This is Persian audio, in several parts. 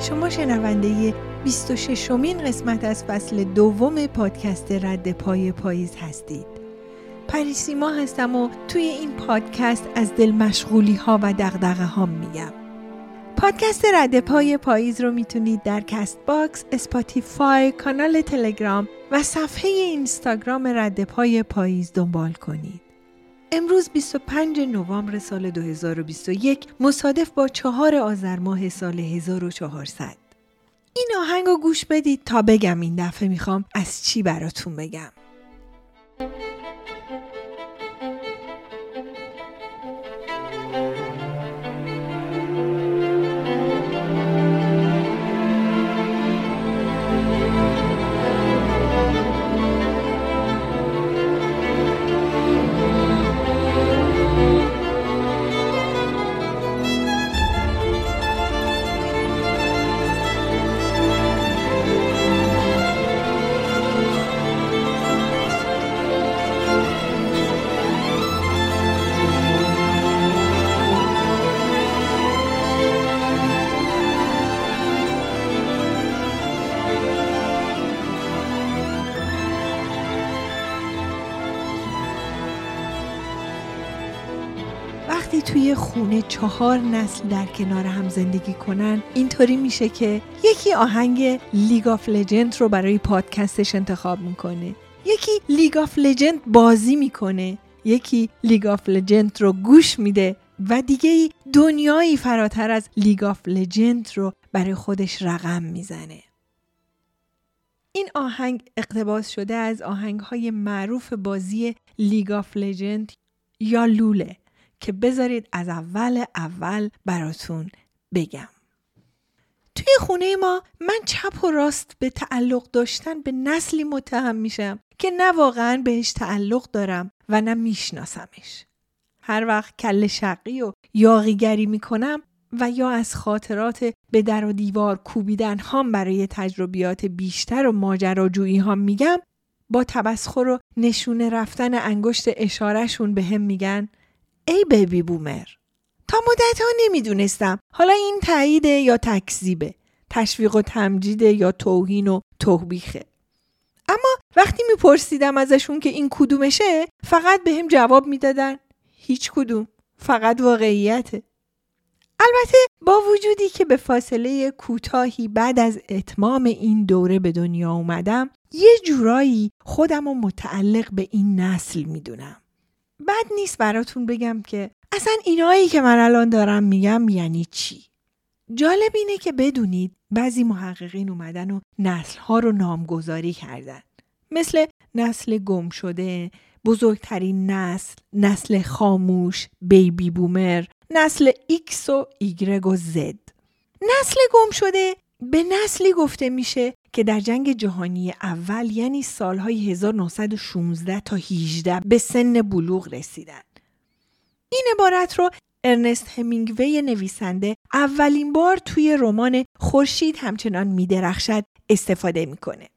شما شنونده 26 مین قسمت از فصل دوم پادکست رد پای پاییز هستید. پریسیما هستم و توی این پادکست از دل مشغولی ها و دغدغه ها میگم. پادکست رد پای پاییز رو می‌تونید در Castbox، Spotify، کانال تلگرام و صفحه اینستاگرام رد پای پاییز دنبال کنید. امروز 25 نوامبر سال 2021 مصادف با چهار آذر ماه سال 1400 این آهنگ رو گوش بدید تا بگم این دفعه می‌خوام از چی براتون بگم. خونه چهار نسل در کنار هم زندگی کنن اینطوری میشه که یکی آهنگ League of Legend رو برای پادکستش انتخاب می‌کنه. یکی League of Legend بازی می‌کنه. یکی League of Legend رو گوش میده و دیگه دنیایی فراتر از League of Legend رو برای خودش رقم می‌زنه. این آهنگ اقتباس شده از آهنگ های معروف بازی League of Legend یا لوله. که بذارید از اول اول براتون بگم. توی خونه ما من چپ و راست به تعلق داشتن به نسلی متهم میشم که نه واقعا بهش تعلق دارم و نه میشناسمش. هر وقت کل شقی و یاقیگری می‌کنم و یا از خاطرات به در و دیوار کوبیدن هام برای تجربیات بیشتر و ماجراجویی هام میگم با تبسخر و نشونه رفتن انگشت اشارهشون به هم میگن. ای بیبی بومر. تا مدت ها نمی‌دونستم. حالا این تاییده یا تکذیبه. تشویق و تمجیده یا توهین و توبیخه. اما وقتی میپرسیدم ازشون که این کدومشه فقط به هم جواب می‌دادن هیچ کدوم. فقط واقعیته. البته با وجودی که به فاصله کوتاهی بعد از اتمام این دوره به دنیا اومدم یه جورایی خودم رو متعلق به این نسل می‌دونم. بد نیست براتون بگم که اصلا اینایی که من الان دارم میگم یعنی چی؟ جالب اینه که بدونید بعضی محققین اومدن و نسلها رو نامگذاری کردن. مثل نسل گم شده بزرگترین نسل نسل خاموش baby boomer نسل ایکس و ایگرگ و زد. نسل گم شده به نسلی گفته میشه که در جنگ جهانی اول یعنی سالهای 1916 تا 18 به سن بلوغ رسیدن. این عبارت رو ارنست همینگوی نویسنده اولین بار توی رمان خورشید همچنان میدرخشد استفاده می‌کنه.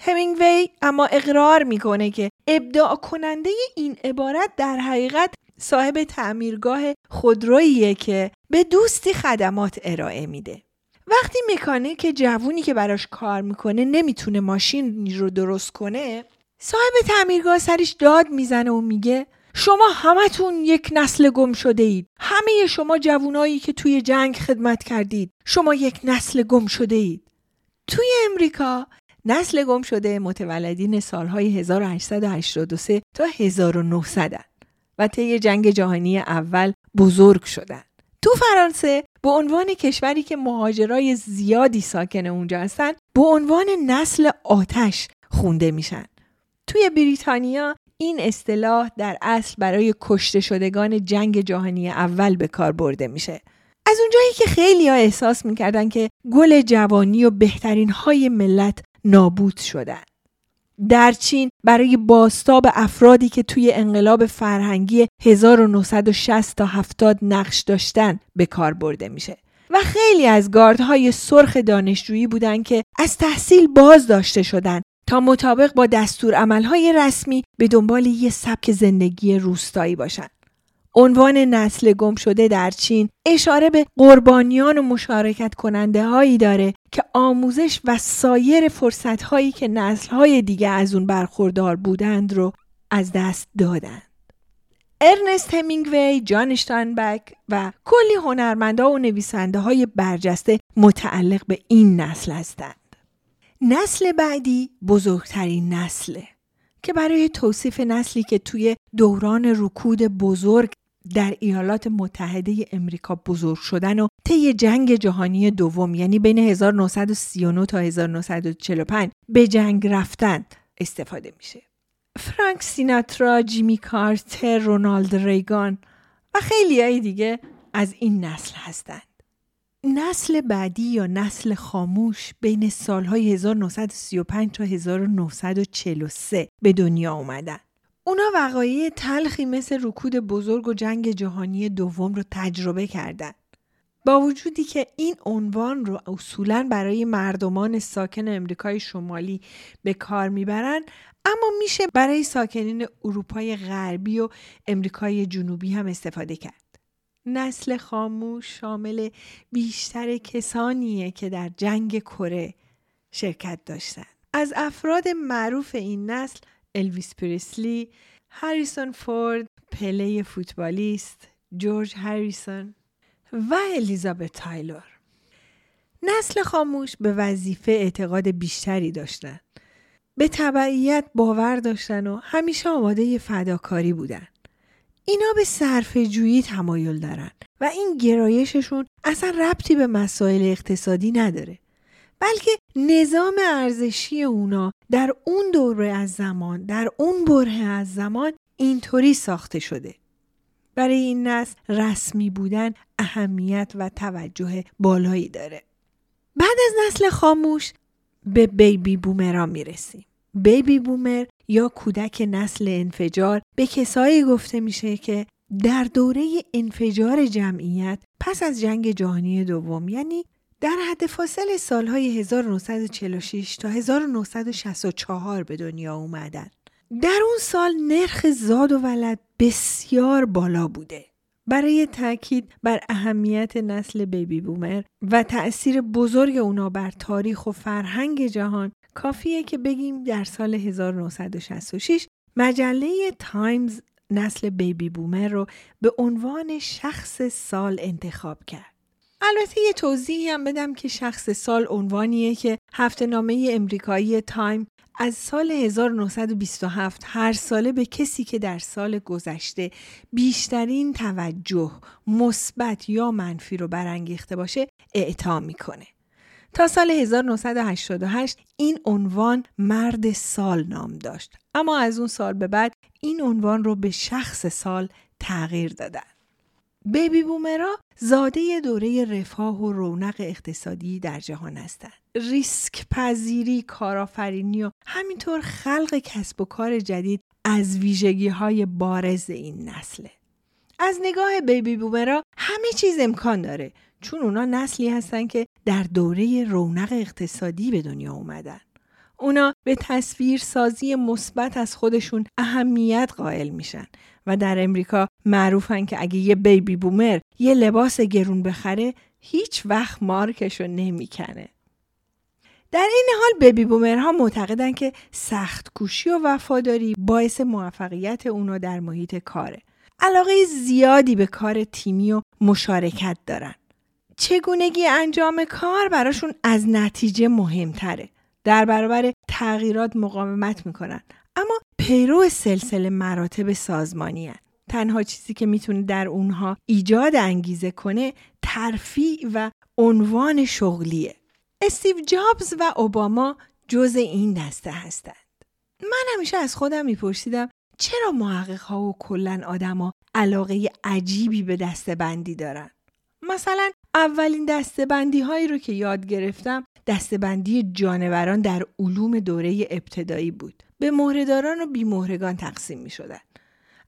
همینگوی اما اقرار می‌کنه که ابداع کننده این عبارت در حقیقت صاحب تعمیرگاه خودروییه که به دوستی خدمات ارائه میده. وقتی مکانیک جوونی که براش کار می‌کنه نمی‌تونه ماشین رو درست کنه صاحب تعمیرگاه سرش داد می‌زنه و میگه شما همتون یک نسل گم شده اید همه شما جوونایی که توی جنگ خدمت کردید شما یک نسل گم شده اید توی امریکا نسل گم شده متولدین سالهای 1883 تا 1900 و طی جنگ جهانی اول بزرگ شدن تو فرانسه به عنوان کشوری که مهاجرای زیادی ساکن اونجا هستن به عنوان نسل آتش خونده میشن. توی بریتانیا این اصطلاح در اصل برای کشته شدگان جنگ جهانی اول به کار برده میشه. از اونجایی که خیلی ها احساس می‌کردن که گل جوانی و بهترین های ملت نابود شدن. در چین برای باستاب افرادی که توی انقلاب فرهنگی 1960 تا 70 نقش داشتن به کار برده میشه و خیلی از گاردهای سرخ دانشجویی بودند که از تحصیل باز داشته شدن تا مطابق با دستور عملهای رسمی به دنبال یه سبک زندگی روستایی باشن. عنوان نسل گم شده در چین اشاره به قربانیان و مشارکت کننده هایی داره که آموزش و سایر فرصت هایی که نسل های دیگه از اون برخوردار بودند رو از دست دادند. ارنست همینگوی، جان اشتانبک و کلی هنرمندا و نویسنده های برجسته متعلق به این نسل هستند. نسل بعدی بزرگترین نسله که برای توصیف نسلی که توی دوران رکود بزرگ در ایالات متحده امریکا بزرگ شدن و طی جنگ جهانی دوم یعنی بین 1939 تا 1945 به جنگ رفتند استفاده میشه. فرانک سیناترا، جیمی کارتر، رونالد ریگان و خیلی های دیگه از این نسل هستند. نسل بعدی یا نسل خاموش بین سالهای 1935 تا 1943 به دنیا اومدن. اونا وقایع تلخی مثل رکود بزرگ و جنگ جهانی دوم رو تجربه کردند. با وجودی که این عنوان رو اصولا برای مردمان ساکن امریکای شمالی به کار می‌برن اما میشه برای ساکنین اروپای غربی و امریکای جنوبی هم استفاده کرد. نسل خاموش شامل بیشتر کسانیه که در جنگ کره شرکت داشتن. از افراد معروف این نسل الویس پریسلی، هریسون فورد، پله فوتبالیست، جورج هریسون و الیزابت تایلور. نسل خاموش به وظیفه اعتقاد بیشتری داشتن. به تبعیت باور داشتن و همیشه آماده فداکاری بودن. اینا به صرف جویی تمایل دارن و این گرایششون اصلا ربطی به مسائل اقتصادی نداره. بلکه نظام ارزشی اونا در اون دوره از زمان در اون بره از زمان اینطوری ساخته شده. برای این نسل رسمی بودن اهمیت و توجه بالایی داره. بعد از نسل خاموش به بیبی بومرا می‌رسیم. بیبی بومر یا کودک نسل انفجار به کسایی گفته میشه که در دوره انفجار جمعیت پس از جنگ جهانی دوم یعنی در حد فاصل سالهای 1946 تا 1964 به دنیا اومدن. در اون سال نرخ زاد و ولد بسیار بالا بوده. برای تاکید بر اهمیت نسل بیبی بومر و تأثیر بزرگ اونا بر تاریخ و فرهنگ جهان کافیه که بگیم در سال 1966 مجله تایمز نسل baby boomer رو به عنوان شخص سال انتخاب کرد. البته یه توضیحی هم بدم که شخص سال عنوانیه که هفته نامه امریکایی تایم از سال 1927 هر ساله به کسی که در سال گذشته بیشترین توجه مثبت یا منفی رو برانگیخته باشه اعطا می‌کنه. تا سال 1988 این عنوان مرد سال نام داشت اما از اون سال به بعد این عنوان رو به شخص سال تغییر دادن. بیبی بومرا زاده دوره رفاه و رونق اقتصادی در جهان هستند. ریسک پذیری، کارآفرینی و همینطور خلق کسب و کار جدید از ویژگی های بارز این نسله. از نگاه بیبی بومرا همه چیز امکان داره چون اونا نسلی هستن که در دوره رونق اقتصادی به دنیا اومدن. اونا به تصویر سازی مثبت از خودشون اهمیت قائل میشن و در امریکا معروفن که اگه یه بیبی بومر یه لباس گرون بخره هیچ وقت مارکشو نمی‌کنه. در این حال بیبی بومرها معتقدن که سخت کوشی و وفاداری باعث موفقیت اونا در محیط کاره. علاقه زیادی به کار تیمی و مشارکت دارن. چگونگی انجام کار براشون از نتیجه مهمتره. در برابر تغییرات مقاومت می‌کنن اما پیرو سلسله مراتب سازمانی هن. تنها چیزی که می‌تونه در اونها ایجاد انگیزه کنه ترفیع و عنوان شغلیه استیو جابز و اوباما جز این دسته هستند من همیشه از خودم میپرسیدم چرا محقق ها و کلا آدما علاقه عجیبی به دسته بندی دارن مثلا اولین دسته بندی هایی رو که یاد گرفتم دستبندی جانوران در علوم دوره ابتدایی بود. به مهرهداران و بیمهرگان تقسیم می شدن.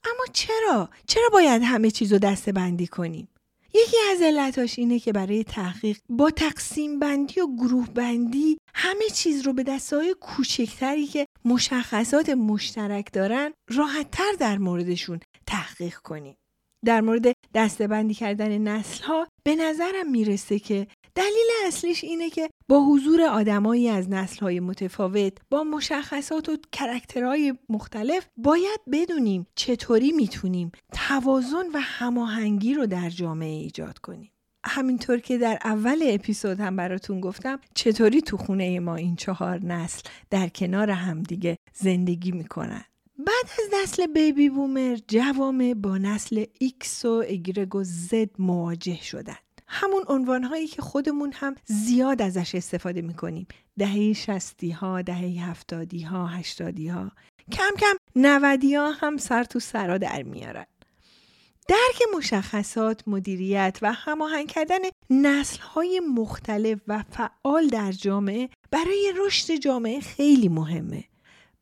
اما چرا؟ چرا باید همه چیز رو دستبندی کنیم؟ یکی از علتاش اینه که برای تحقیق با تقسیم بندی و گروه بندی همه چیز رو به دسته های کوچکتری که مشخصات مشترک دارن راحتتر در موردشون تحقیق کنیم. در مورد دستبندی کردن نسل ها به نظرم می‌رسه که دلیل اصلیش اینه که با حضور آدمایی از نسلهای متفاوت با مشخصات و کرکترهای مختلف باید بدونیم چطوری می‌تونیم توازن و هماهنگی رو در جامعه ایجاد کنیم. همینطور که در اول اپیزود هم براتون گفتم چطوری تو خونه ما این چهار نسل در کنار همدیگه زندگی می‌کنن. بعد از نسل baby boomer جوامع با نسل ایکس و ایگرگ و زد مواجه شدن. همون عنوان هایی که خودمون هم زیاد ازش استفاده می‌کنیم. دهه شصتی ها دهه هفتادی ها هشتادی ها کم کم نودی ها هم سر تو سرا در میارن. درک مشخصات مدیریت و هماهنگ کردن نسل های مختلف و فعال در جامعه برای رشد جامعه خیلی مهمه.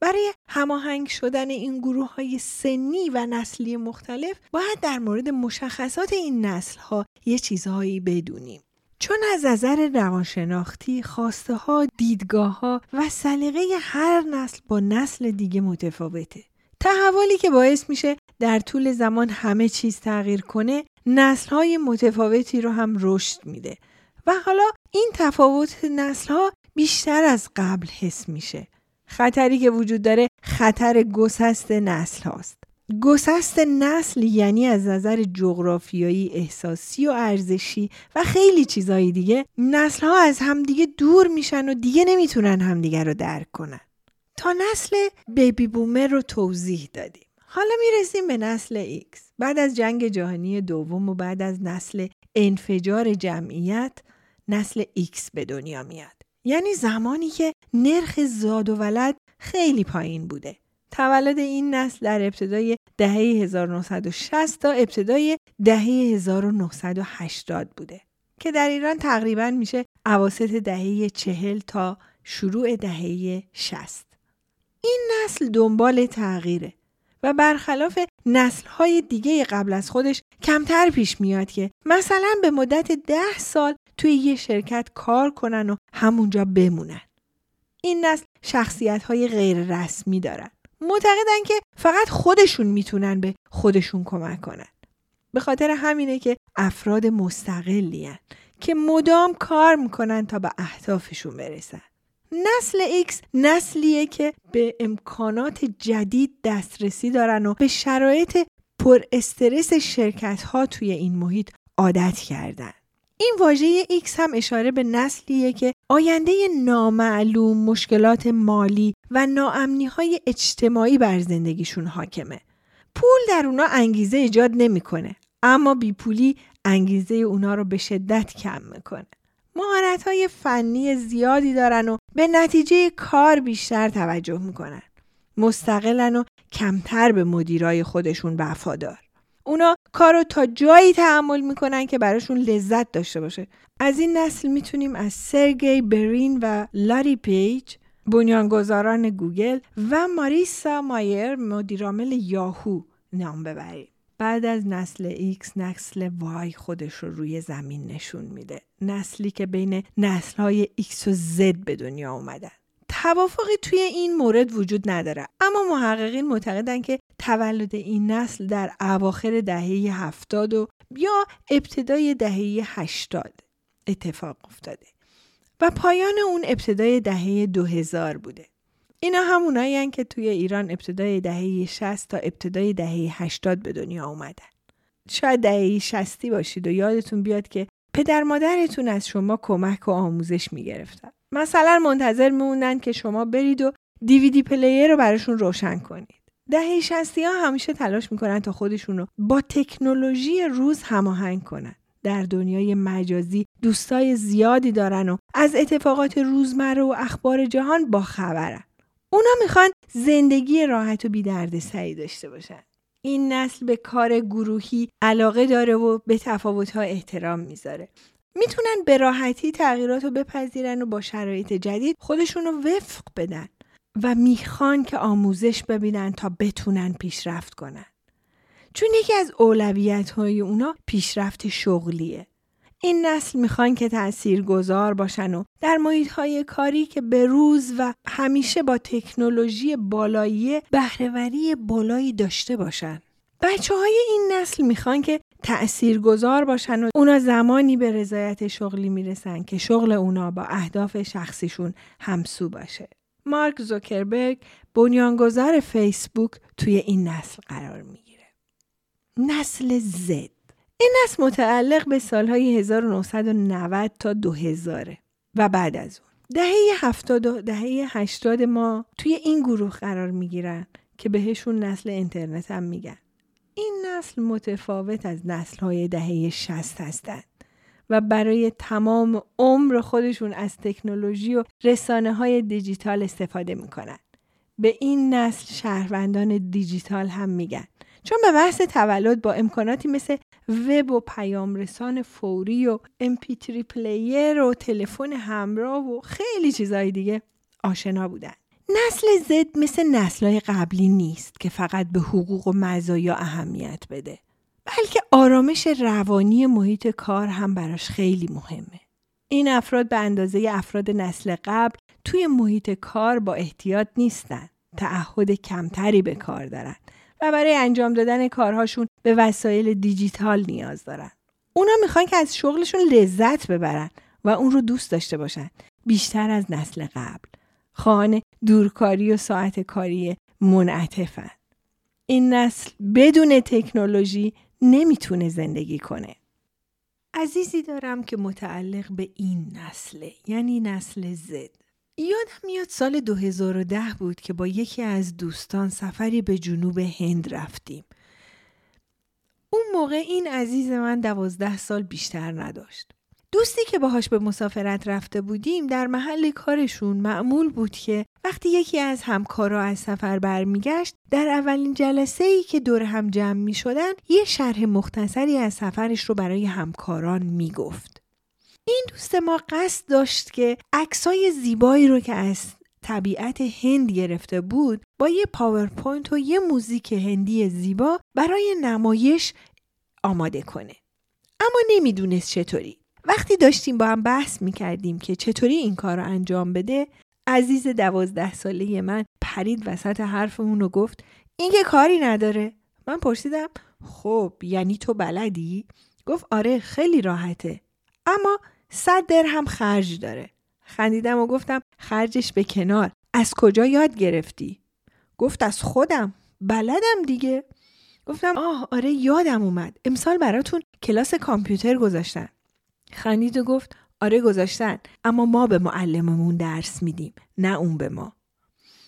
برای هماهنگ شدن این گروه های سنی و نسلی مختلف باید در مورد مشخصات این نسل ها یه چیزهایی بدونیم. چون از نظر روانشناختی خواسته ها، دیدگاه ها و سلیقه هر نسل با نسل دیگه متفاوته. تحولی که باعث میشه در طول زمان همه چیز تغییر کنه نسل های متفاوتی رو هم رشد میده و حالا این تفاوت نسل ها بیشتر از قبل حس میشه خطری که وجود داره خطر گسست نسل هاست. گسست نسل یعنی از نظر جغرافیایی، احساسی و ارزشی و خیلی چیزهای دیگه نسل ها از همدیگه دور میشن و دیگه نمی‌تونن همدیگه رو درک کنن. تا نسل baby boomer رو توضیح دادیم. حالا می‌رسیم به نسل ایکس. بعد از جنگ جهانی دوم و بعد از نسل انفجار جمعیت نسل ایکس به دنیا میاد. یعنی زمانی که نرخ زاد و ولد خیلی پایین بوده. تولد این نسل در ابتدای دهه 1960 تا ابتدای دهه 1980 بوده که در ایران تقریبا میشه اواسط دهه 40 تا شروع دهه 60. این نسل دنبال تغییره و برخلاف نسلهای دیگه قبل از خودش کمتر پیش میاد که مثلا به مدت ده سال توی یه شرکت کار کنن و همونجا بمونن. این نسل شخصیت های غیر رسمی دارن. معتقدن که فقط خودشون می‌تونن به خودشون کمک کنن. به خاطر همینه که افراد مستقلی که مدام کار می‌کنن تا به اهدافشون برسن. نسل X نسلیه که به امکانات جدید دسترسی دارن و به شرایط پر استرس شرکت ها توی این محیط عادت کردن. این واژه X هم اشاره به نسلیه که آینده نامعلوم مشکلات مالی و ناامنی های اجتماعی بر زندگیشون حاکمه. پول در اونا انگیزه ایجاد نمی‌کنه اما بی پولی انگیزه اونا رو به شدت کم می‌کنه. مهارت های فنی زیادی دارن و به نتیجه کار بیشتر توجه می‌کنن. مستقلن و کمتر به مدیرای خودشون وفادار. اونا کارو تا جایی تحمل می‌کنن که براشون لذت داشته باشه. از این نسل می‌تونیم از سرگی برین و لاری پیج بنیانگذاران گوگل و ماریسا مایر مدیرعامل یاهو نام ببریم. بعد از نسل X نسل Y خودش رو روی زمین نشون میده. نسلی که بین نسل های X و Z به دنیا اومدن. توافقی توی این مورد وجود نداره. اما محققین معتقدن که تولد این نسل در اواخر دهه هفتاد و یا ابتدای دهه هشتاد اتفاق افتاده و پایان اون ابتدای دهه 2000 بوده. اینا همونایی که توی ایران ابتدای دهه 60 تا ابتدای دهه 80 به دنیا اومدن. شاید دهه 60 باشید و یادتون بیاد که پدر مادرتون از شما کمک و آموزش می‌گرفتن. مثلا منتظر میمونن که شما برید و دیویدی پلیر رو براشون روشن کنید. دهه شستی ها همیشه تلاش می‌کنن تا خودشون رو با تکنولوژی روز هماهنگ کنن. در دنیای مجازی دوستای زیادی دارن و از اتفاقات روزمره و اخبار جهان با خبرن. اونا می‌خوان زندگی راحت و بی سعی داشته باشن. این نسل به کار گروهی علاقه داره و به تفاوتها احترام می‌ذاره. می‌تونن به راحتی تغییرات رو بپذیرن و با شرایط جدید خودشون رو وفق بدن و می‌خوان که آموزش ببینن تا بتونن پیشرفت کنن. چون یکی از اولویت های اونا پیشرفت شغلیه. این نسل می‌خوان که تأثیر گذار باشن و در محیط های کاری که به روز و همیشه با تکنولوژی بالایی بهرهوری بالایی داشته باشن. بچه های این نسل می‌خوان که تأثیر گذار باشن و اونا زمانی به رضایت شغلی می‌رسن که شغل اونا با اهداف شخصیشون همسو باشه. مارک زوکربرگ بنیانگذار فیسبوک توی این نسل قرار می‌گیره. نسل زد این نسل متعلق به سالهای 1990 تا 2000 و بعد از اون دهه 70 و دهه 80 ما توی این گروه قرار می‌گیرن که بهشون نسل اینترنت هم میگن. این نسل متفاوت از نسل های دهه 60 هستند و برای تمام عمر خودشون از تکنولوژی و رسانه های دیجیتال استفاده می‌کنن. به این نسل شهروندان دیجیتال هم میگن چون به محض تولد با امکاناتی مثل وب و پیام رسان فوری و MP3 player و تلفن همراه و خیلی چیزهای دیگه آشنا بودن. نسل زد مثل نسلهای قبلی نیست که فقط به حقوق و مزایا اهمیت بده. بلکه آرامش روانی محیط کار هم براش خیلی مهمه. این افراد به اندازه افراد نسل قبل توی محیط کار با احتیاط نیستن. تعهد کمتری به کار دارن و برای انجام دادن کارهاشون به وسایل دیجیتال نیاز دارن. اونا می‌خوان که از شغلشون لذت ببرن و اون رو دوست داشته باشن بیشتر از نسل قبل. خانه دورکاری و ساعت کاری منعطفن. این نسل بدون تکنولوژی نمی‌تونه زندگی کنه. عزیزی دارم که متعلق به این نسله یعنی نسل زد. یادم میاد سال 2010 بود که با یکی از دوستان سفری به جنوب هند رفتیم. اون موقع این عزیز من دوازده سال بیشتر نداشت. دوستی که باهاش به مسافرت رفته بودیم در محل کارشون معمول بود که وقتی یکی از همکارا از سفر برمیگشت در اولین جلسه ای که دور هم جمع می شدن یه شرح مختصری از سفرش رو برای همکاران می گفت. این دوست ما قصد داشت که عکسای زیبایی رو که از طبیعت هند گرفته بود با یه پاورپوینت و یه موزیک هندی زیبا برای نمایش آماده کنه. اما نمی‌دونست چطوری. وقتی داشتیم با هم بحث می‌کردیم که چطوری این کار رو انجام بده عزیز دوازده ساله من پرید وسط حرفمون و گفت این که کاری نداره من پرسیدم خب یعنی تو بلدی؟ گفت آره خیلی راحته اما صد درهم خرج داره خندیدم و گفتم خرجش به کنار از کجا یاد گرفتی؟ گفت از خودم بلدم دیگه گفتم آه آره یادم اومد امسال براتون کلاس کامپیوتر گذاشتن خندید و گفت آره گذاشتن اما ما به معلممون درس میدیم نه اون به ما.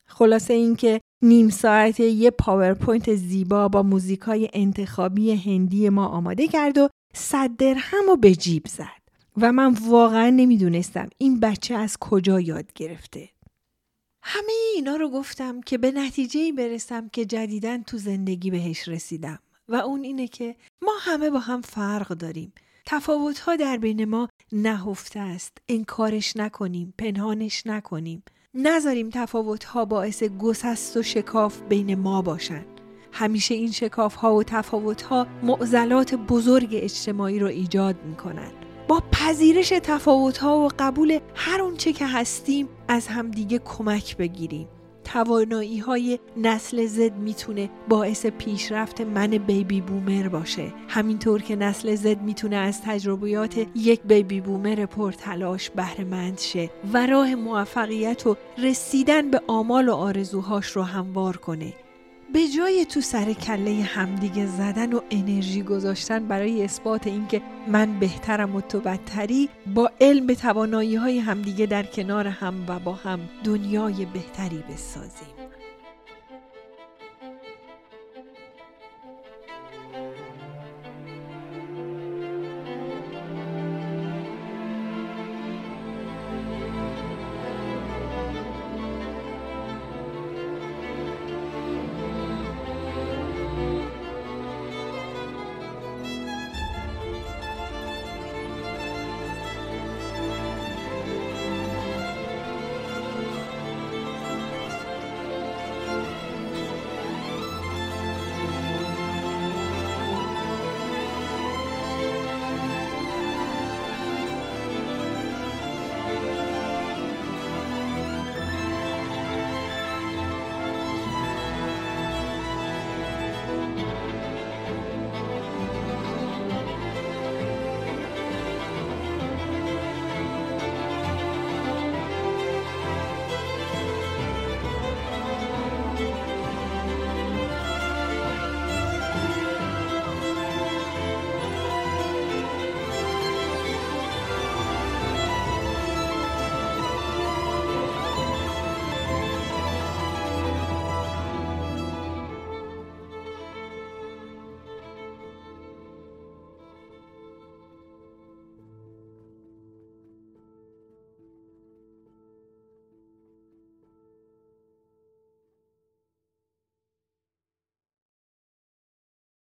خلاصه اینکه نیم ساعت یه پاورپوینت زیبا با موزیکای انتخابی هندی ما آماده کرد و صد درهم و به جیب زد. و من واقعا نمی‌دونستم این بچه از کجا یاد گرفته. همه اینا رو گفتم که به نتیجه برسم که جدیدا تو زندگی بهش رسیدم. و اون اینه که ما همه با هم فرق داریم. تفاوتها در بین ما نهفته است. انکارش نکنیم پنهانش نکنیم. نذاریم تفاوتها باعث گسست و شکاف بین ما باشند همیشه این شکاف ها و تفاوت ها معضلات بزرگ اجتماعی رو ایجاد می کنند. با پذیرش تفاوت ها و قبول هر اونچه که هستیم از همدیگه کمک بگیریم. توانایی های نسل زد می‌تونه باعث پیشرفت من بیبی بومر باشه. همینطور که نسل زد می‌تونه از تجربیات یک بیبی بومر پرتلاش بهره شه و راه موفقیت و رسیدن به آمال و آرزوهاش رو هموار کنه. به جای تو سر کله همدیگه زدن و انرژی گذاشتن برای اثبات اینکه من بهترم و تو بدتری با علم توانایی های همدیگه در کنار هم و با هم دنیای بهتری بسازیم.